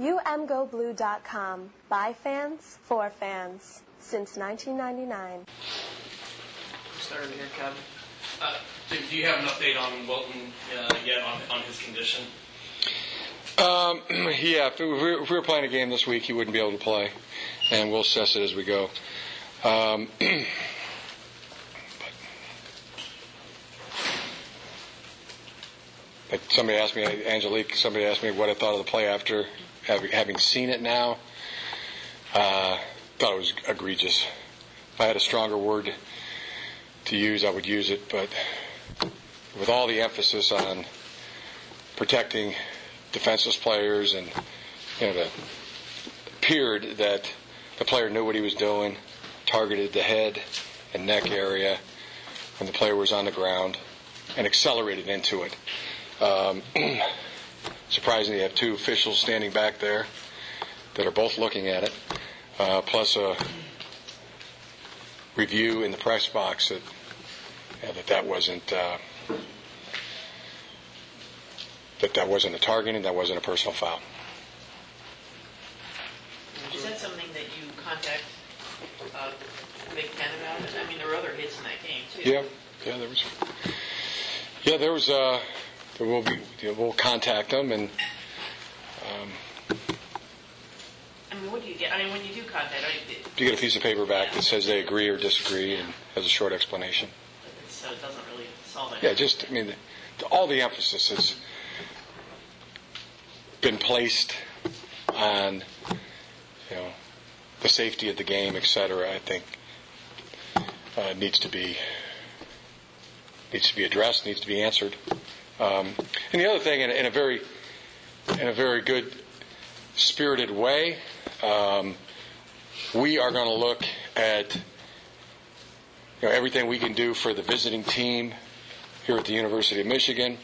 UMGoBlue.com. By fans, for fans. Since 1999. Started here, Kevin. Uh, do, do you have an update on Wilton uh, yet on, on his condition? Um, yeah, if we, were, if we were playing a game this week, he wouldn't be able to play, and we'll assess it as we go. Um, but somebody asked me, Angelique, somebody asked me what I thought of the play after having, seen it now. Uh, thought it was egregious. If I had a stronger word to use, I would use it, but with all the emphasis on protecting defenseless players and you know, appeared that the player knew what he was doing, targeted the head and neck area when the player was on the ground, and accelerated into it. Um, surprisingly, you have two officials standing back there that are both looking at it, uh, plus a review in the press box that yeah, that that wasn't uh, that that wasn't a targeting, that wasn't a personal foul. Is that something that you contact uh, Big Ten about? I mean, there were other hits in that game too. Yeah, yeah, there was. Yeah, there was. Uh, there will be. You know, we'll contact them and. Um, I mean, what do you get? I mean, when you do contact, are you, you get a piece of paper back that says they agree or disagree and has a short explanation. so it doesn't really solve it. Yeah, just I mean, the, all the emphasis has been placed on you know the safety of the game, et cetera. I think uh, needs to be needs to be addressed, needs to be answered. Um, and the other thing, in, in, a very in a very good spirited way, um, we are going to look at you know, everything we can do for the visiting team here at the University of Michigan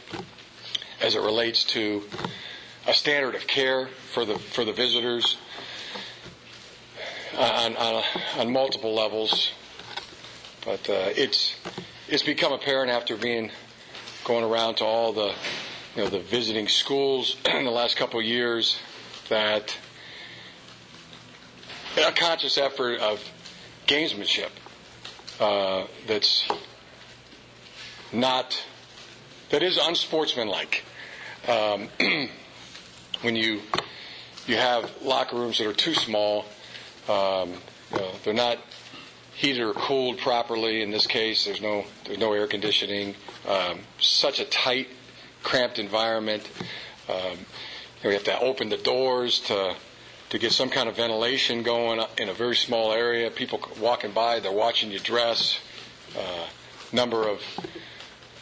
as it relates to a standard of care for the for the visitors on on, on multiple levels. But uh, it's it's become apparent after being going around to all the you know the visiting schools in the last couple of years that a conscious effort of gamesmanship uh, that's not that is unsportsmanlike. Um, when you you have locker rooms that are too small, um, you know, they're not heated or cooled properly. In this case, there's no there's no air conditioning. Um, such a tight, cramped environment. Um, we have to open the doors to to get some kind of ventilation going in a very small area. People walking by, they're watching you dress. Uh, number of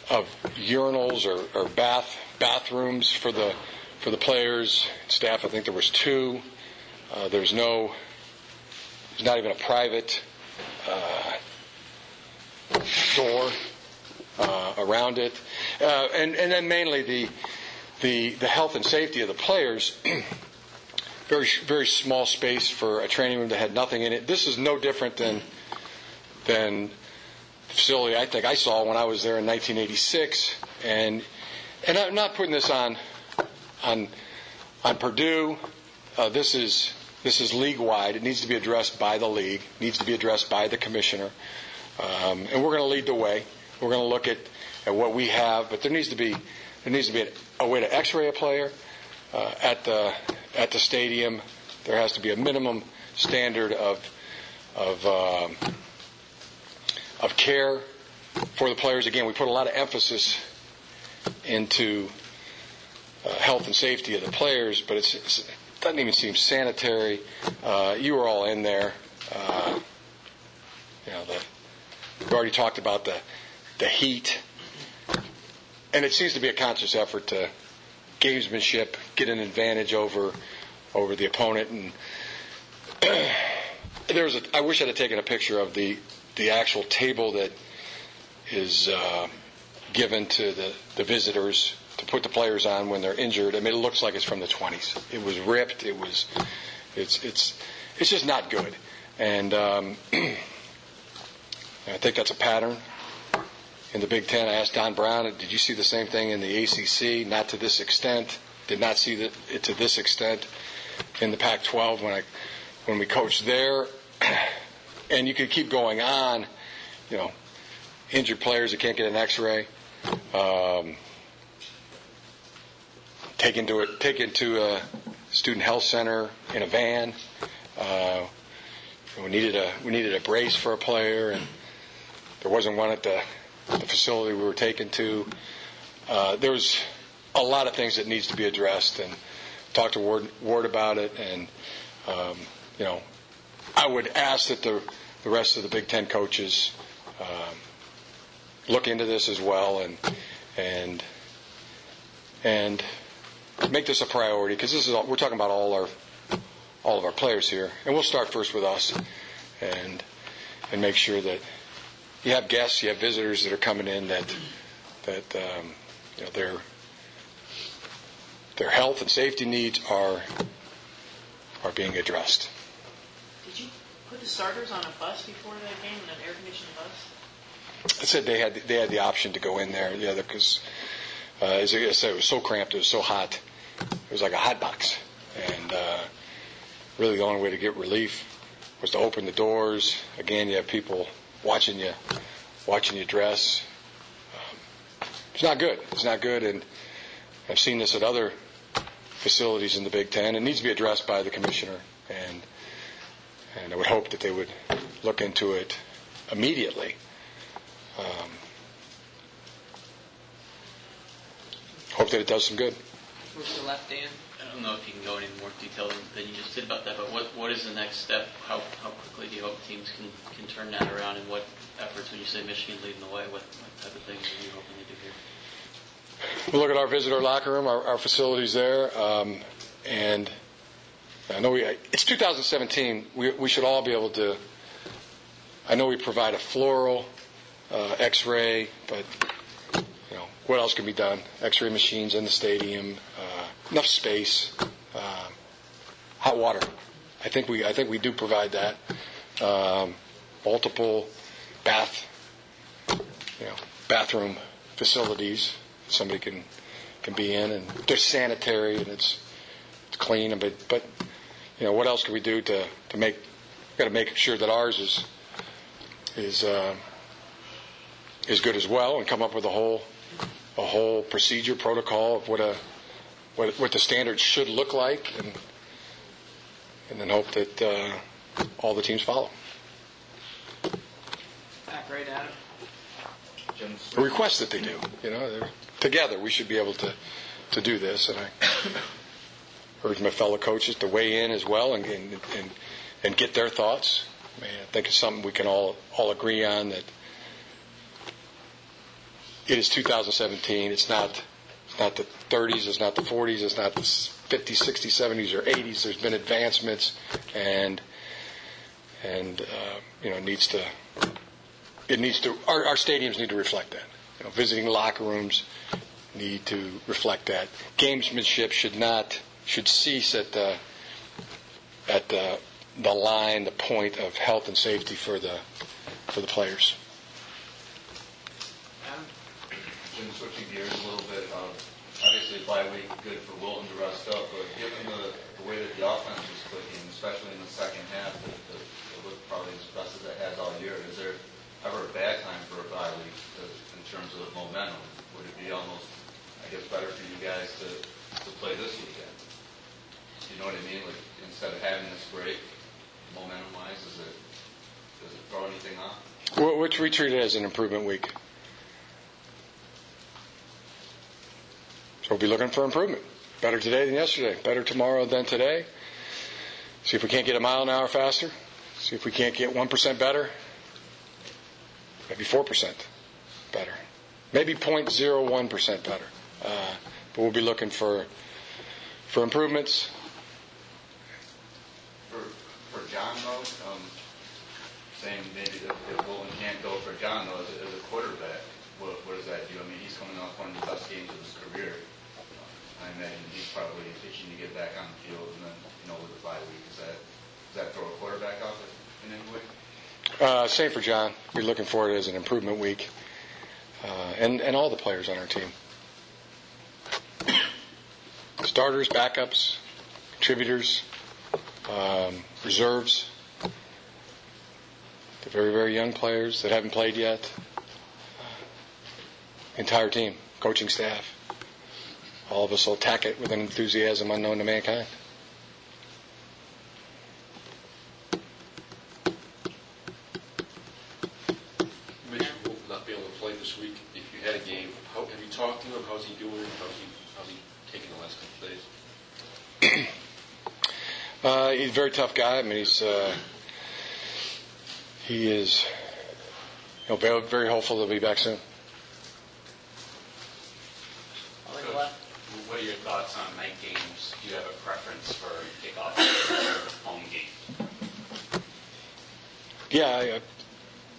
of urinals or, or bath bathrooms for the for the players staff. I think there was two. Uh, there's no. There's not even a private uh, door uh, around it, uh, and and then mainly the the the health and safety of the players. very very small space for a training room that had nothing in it. This is no different than than the facility I think I saw when I was there in 1986, and and I'm not putting this on on on Purdue. Uh, this is this is league wide. It needs to be addressed by the league. Needs to be addressed by the commissioner. Um, and we're going to lead the way. We're going to look at, at what we have, but there needs to be there needs to be a, way to X-ray a player uh, at the at the stadium. There has to be a minimum standard of of uh, of care for the players. Again, we put a lot of emphasis into uh, health and safety of the players, but it doesn't even seem sanitary. Uh, you were all in there. Uh, you know, the, we've already talked about the the heat, and it seems to be a conscious effort to gamesmanship, get an advantage over over the opponent. And there's a. I wish I'd have taken a picture of the the actual table that is uh, given to the the visitors to put the players on when they're injured. I mean, it looks like it's from the 20s. It was ripped. It was, it's it's it's just not good. And um, I think that's a pattern in the Big Ten. I asked Don Brown, did you see the same thing in the ACC? Not to this extent. Did not see it to this extent. in the Pac-12 when I when we coached there, and you could keep going on. You know, injured players that can't get an X-ray, um, taken to it, taken to a student health center in a van. Uh, we needed a we needed a brace for a player, and there wasn't one at the, the facility we were taken to. Uh, there was a lot of things that needs to be addressed, and talked to Warde, Warde about it, and um, you know, I would ask that the the rest of the Big Ten coaches um, look into this as well, and and and make this a priority because this is all, we're talking about all our all of our players here, and we'll start first with us, and and make sure that you have guests, you have visitors that are coming in that that um, you know their their health and safety needs are are being addressed. Did you put the starters on a bus before that game, an air conditioned bus? I said they had they had the option to go in there, yeah, because uh, as I said, it was so cramped, it was so hot, it was like a hot box, and uh, really the only way to get relief was to open the doors. Again, you have people watching you, watching you dress. Um, it's not good. It's not good, and I've seen this at other facilities in the Big Ten. It needs to be addressed by the commissioner, and and I would hope that they would look into it immediately. Um, hope that it does some good. To left, Dan. I don't know if you can go any more detail than, you just did about that, but what, what is the next step? How, how quickly do you hope teams can, can turn that around, and what efforts, when you say Michigan leading the way, what, what type of things are you hoping to do here? We look at our visitor locker room, our, our facilities there, um, and I know we, it's 2017. We, we should all be able to. I know we provide a floral uh, X-ray, but you know what else can be done? X-ray machines in the stadium, uh, enough space, uh, hot water. I think we I think we do provide that. Um, multiple bath, you know, bathroom facilities somebody can can be in, and they're sanitary and it's it's clean. But but you know what else can we do to to make? Got to make sure that ours is is uh, is good as well, and come up with a whole a whole procedure protocol of what a what what the standards should look like, and and then hope that uh, all the teams follow. Back right him. A request that they do. You know, together we should be able to to do this, and I urge my fellow coaches to weigh in as well and and and, and get their thoughts. I, mean, I think it's something we can all all agree on that it is 2017. It's not not the 30s. It's not the 40s. It's not the 50s, 60s, 70s, or 80s. There's been advancements, and and uh, you know needs to it needs to our, our stadiums need to reflect that. You know, visiting locker rooms need to reflect that. Gamesmanship should not should cease at the at the the line, the point of health and safety for the for the players. Switching gears a little bye week, good for Wilton to rest up, but given the, the way that the offense was clicking, especially in the second half, that that it looked probably as best as it has all year, is there ever a bad time for a bye week to- in terms of momentum? Would it be almost, I guess, better for you guys to, to play this weekend? You know what I mean? Like, instead of having this break, momentum-wise, is it, does it throw anything off? Wh- Which we treat as an improvement week. We'll be looking for improvement. Better today than yesterday. Better tomorrow than today. See if we can't get a mile an hour faster. See if we can't get 1% better. Maybe 4% better. Maybe 0.01% better. Uh, but we'll be looking for for improvements. For, for John though, um, saying maybe if Wilton can't go for John though, as, a- as a quarterback, what, what does that do? I mean, he's coming off one of the best games of his career. I imagine he's probably itching to get back on the field and then, you know, with the bye week, is that, does that throw a quarterback off in any way? Uh, same for John. We're looking for it as an improvement week, uh, and and all the players on our team, starters, backups, contributors, um, reserves, the very, very young players that haven't played yet, entire team, coaching staff. All of us will attack it with an enthusiasm unknown to mankind. Mitch will not be able to play this week. If you had a game, how, have you talked to him? How's he doing? How's he, how's he taking the last couple of days? Uh, he's a very tough guy. I mean, he's uh, he is you know, very, very hopeful he'll be back soon. What are your thoughts on night games? Do you have a preference for kickoff or home game? Yeah, I,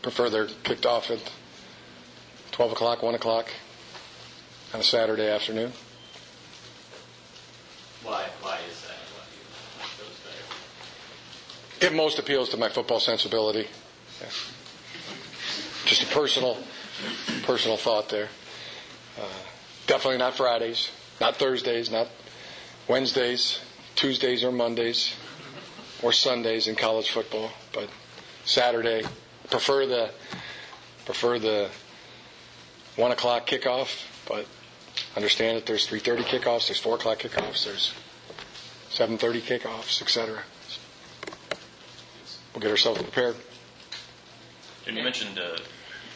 prefer they're kicked off at 12 o'clock, 1 o'clock on a Saturday afternoon. Why, why is that? Why do you like those better? It most appeals to my football sensibility. Yeah. Just a personal, personal thought there. Uh, definitely not Fridays, not Thursdays, not Wednesdays, Tuesdays or Mondays, or Sundays in college football. But Saturday, prefer the prefer the one o'clock kickoff. But understand that there's 3:30 kickoffs, there's four o'clock kickoffs, there's 7:30 kickoffs, etc. We'll get ourselves prepared. And you mentioned, uh,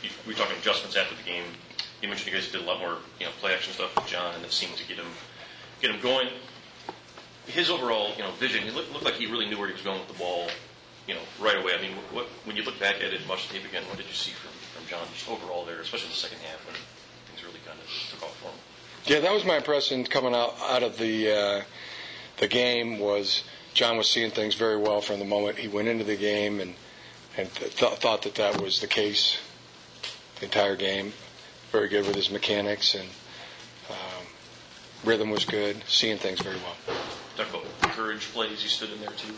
you, we were talking adjustments after the game. You mentioned you guys did a lot more, you know, play action stuff with John, and it seemed to get him, get him going. His overall, you know, vision, He looked, looked like he really knew where he was going with the ball, you know, right away. I mean, what, when you look back at it, watch the tape again, what did you see from, from John just overall there, especially in the second half when things really kind of took off for him? Yeah, that was my impression coming out out of the uh, the game was John was seeing things very well from the moment he went into the game and and th- thought that that was the case the entire game. Very good with his mechanics and um, rhythm was good. Seeing things very well. Talk about courage plays, he stood in there too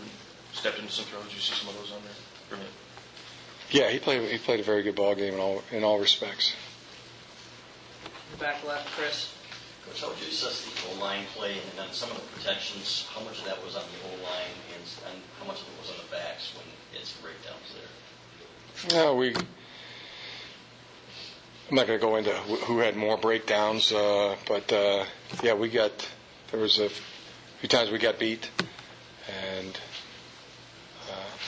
stepped into some throws. Did you see some of those on there? for Brilliant. Yeah, he played he played a very good ball game in all in all respects. Back left, Chris. Coach, how would you assess the O-line play and then some of the protections? How much of that was on the O-line and, and how much of it was on the backs when it's breakdowns there? No, we. I'm not going to go into who had more breakdowns, uh, but uh, yeah, we got. There was a few times we got beat, and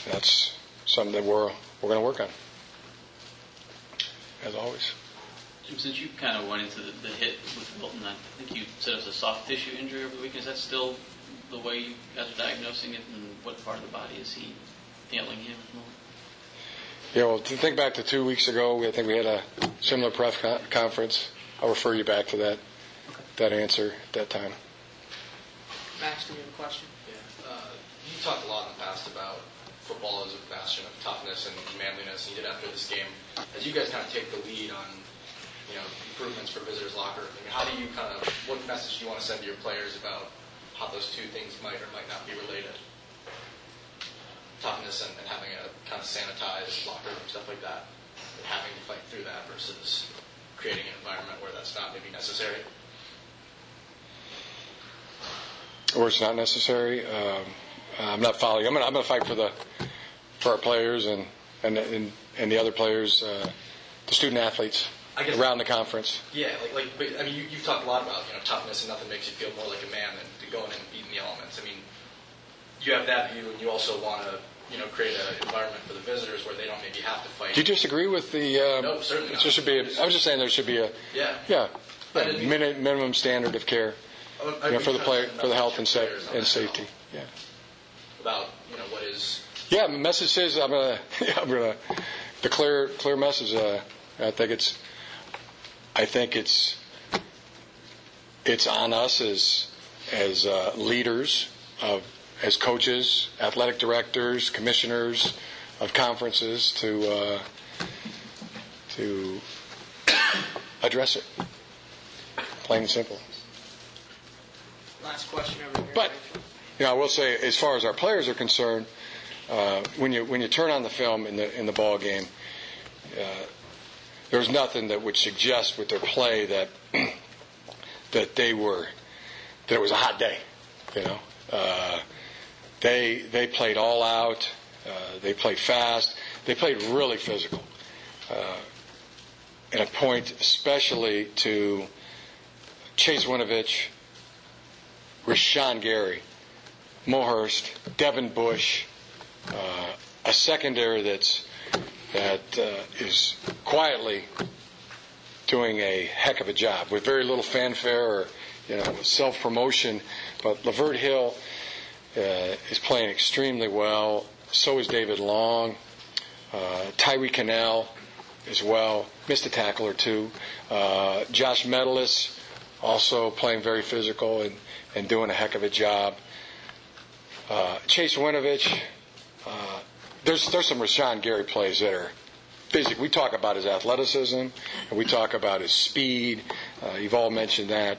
uh, that's something that we're we're going to work on, as always. Jim, since you kind of went into the, the hit with Wilton, I think you said it was a soft tissue injury over the weekend. Is that still the way you guys are diagnosing it, and what part of the body is he ailing him? Yeah, well, to think back to two weeks ago, I think we had a similar press con- conference. I'll refer you back to that that answer at that time. Max, do you have a question? Yeah. Uh, you talked a lot in the past about football is a bastion of toughness and manliness, and you did after this game. As you guys kind of take the lead on, you know, improvements for visitors' locker, I mean, how do you kind of, what message do you want to send to your players about how those two things might or might not be related? Toughness and, and having a kind of sanitized locker room, stuff like that, and having to fight through that versus creating an environment where that's not maybe necessary. or it's not necessary. Um, I'm not following. I'm going I'm to fight for the for our players and and and, and the other players, uh, the student athletes I guess- around the conference. Yeah, like, like but, I mean, you, you've talked a lot about you know toughness and nothing makes you feel more like a man than going and beating the elements. I mean, you have that view, and you also want to you know create an environment for the visitors where they don't maybe have to fight. Do you disagree with the? Um, No, certainly not. There should be. A, I was just saying there should be a. Yeah. Yeah. I a minute, minimum standard of care, I- I'd you know, for the player, for the health and, sa- to players on and safety. Yeah. About you know what is Yeah, the message is I'm gonna I'm gonna the clear clear message. Uh, I think it's I think it's it's on us as as uh, leaders of as coaches, athletic directors, commissioners of conferences to uh, to address it. Plain and simple. Last question over here. But Rachel. You know, I will say, as far as our players are concerned, uh, when you when you turn on the film in the in the ball game, uh, there's nothing that would suggest with their play that that they were that it was a hot day. You know, Uh, they they played all out. Uh, they played fast. They played really physical. Uh, and a point especially to Chase Winovich, Rashan Gary, Mo Hurst, Devin Bush, uh, a secondary that's that uh, is quietly doing a heck of a job with very little fanfare or you know self promotion. But Lavert Hill uh, is playing extremely well. So is David Long, uh, Tyree Kinnel as well. Missed a tackle or two. Uh, Josh Metellus also playing very physical and, and doing a heck of a job. Uh, Chase Winovich, uh, there's there's some Rashan Gary plays that are physical. We talk about his athleticism and we talk about his speed. Uh, you've all mentioned that.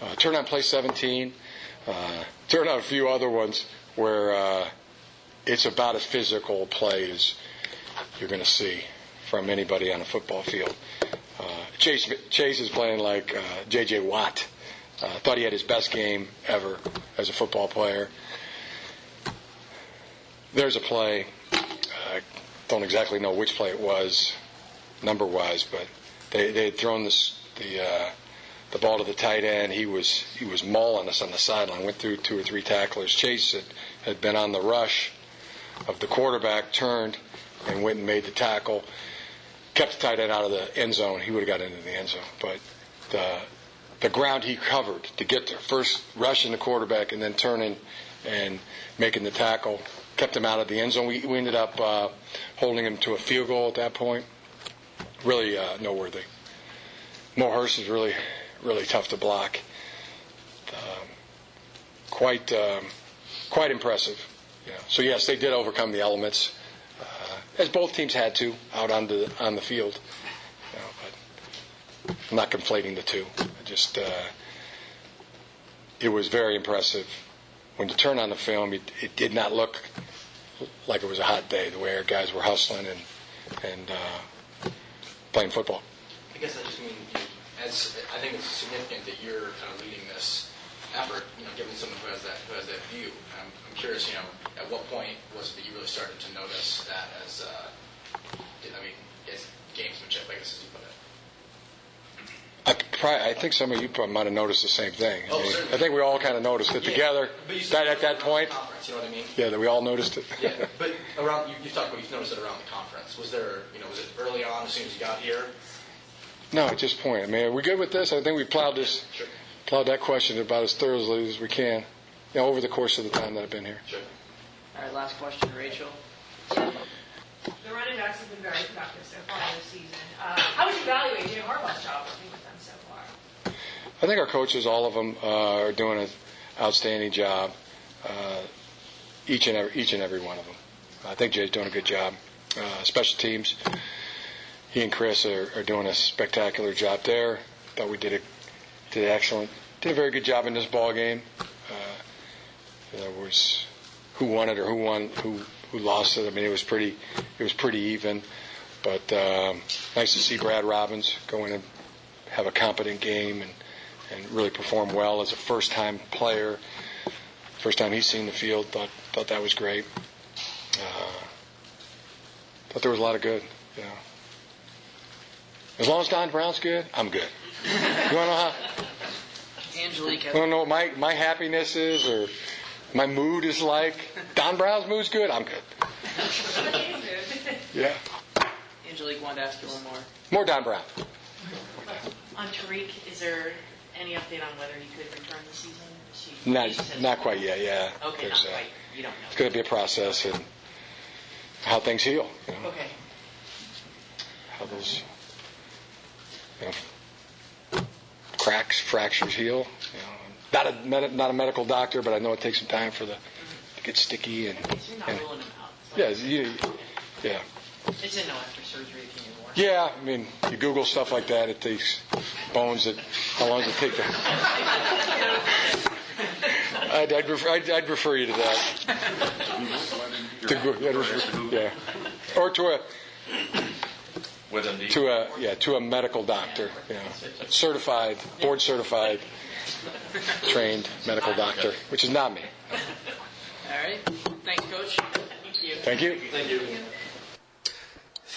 Uh, turn on play 17. Uh, turn on a few other ones where uh, it's about as physical a play as you're going to see from anybody on a football field. Uh, Chase Chase is playing like J.J. Watt. Thought he had his best game ever as a football player. There's a play. I don't exactly know which play it was, number wise, but they they had thrown this the uh, the ball to the tight end. He was he was mauling us on the sideline. Went through two or three tacklers. Chase had, had been on the rush of the quarterback, turned and went and made the tackle. Kept the tight end out of the end zone. He would have got into the end zone, but the the ground he covered to get there, first rushing the quarterback and then turning and making the tackle, kept him out of the end zone. We, we ended up uh, holding him to a field goal at that point. Really uh, noteworthy. Mo Hurst is really, really tough to block. Um, quite, um, quite impressive. So yes, they did overcome the elements, uh, as both teams had to out on the on the field. You know, but I'm not conflating the two. Just uh, it was very impressive. When you turn on the film, it, it did not look like it was a hot day. The way our guys were hustling and and uh, playing football. I guess I just mean, as I think it's significant that you're kind of leading this effort, you know, given someone who has that who has that view. I'm, I'm curious, you know, at what point was it that you really started to notice that as, uh, I mean, as gamesmanship, I guess as you put it. I, probably, I think some of you probably might have noticed the same thing. I, Oh, mean. I think we all kind of noticed it Yeah. together. But That at that point, conference, you know what I mean? yeah, that we all noticed it. Yeah, but around you, you talked about you noticed it around the conference. Was there, you know, was it early on as soon as you got here? No, at this point. I mean, are we good with this? I think we plowed this, Sure. plowed that question about as thoroughly as we can, you know, over the course of the time that I've been here. Sure. All right, last question, Rachel. The running backs have been very productive so far this season. Uh, how would you evaluate Jim Harbaugh's job working with them so far? I think our coaches, all of them, uh, are doing an outstanding job. Uh, each and every, each and every one of them. I think Jay's doing a good job. Uh, special teams, he and Chris are, are doing a spectacular job there. Thought we did a did excellent, did a very good job in this ball game. Uh, there was who won it or who won who who lost it. I mean, it was pretty it was pretty even. But um, nice to see Brad Robbins go in and have a competent game and and really perform well as a first time player. First time he's seen the field, thought thought that was great. Uh, thought there was a lot of good. You know. As long as Don Brown's good, I'm good. You want to know how? Angelique You has want to know what my my happiness is or my mood is like? Don Brown's mood's good. I'm good. Yeah. Angelique wanted to ask you one more. More Don Brown. On Tarik, is there any update on whether he could return this season? Is he- Not he says- not quite yet. Yeah. Okay, There's, not uh, quite. You don't know. It's going to be a process and how things heal. You know, Okay. how those you know, cracks, fractures heal. You know, not a med- not a medical doctor, but I know it takes some time for the to get sticky and, So you're not and ruling him out. It's like- yeah, you, yeah, It's in no after surgery thing anymore. Yeah. I mean, you Google stuff like that. It takes bones. That how long does it take to? I'd, I'd, refer, I'd, I'd refer you to that. To I'd refer- yeah, or to a to a yeah to a medical doctor, you know, certified, board certified trained medical doctor, which is not me. All right. Thanks, Coach. Thank you. Thank you. Thank you.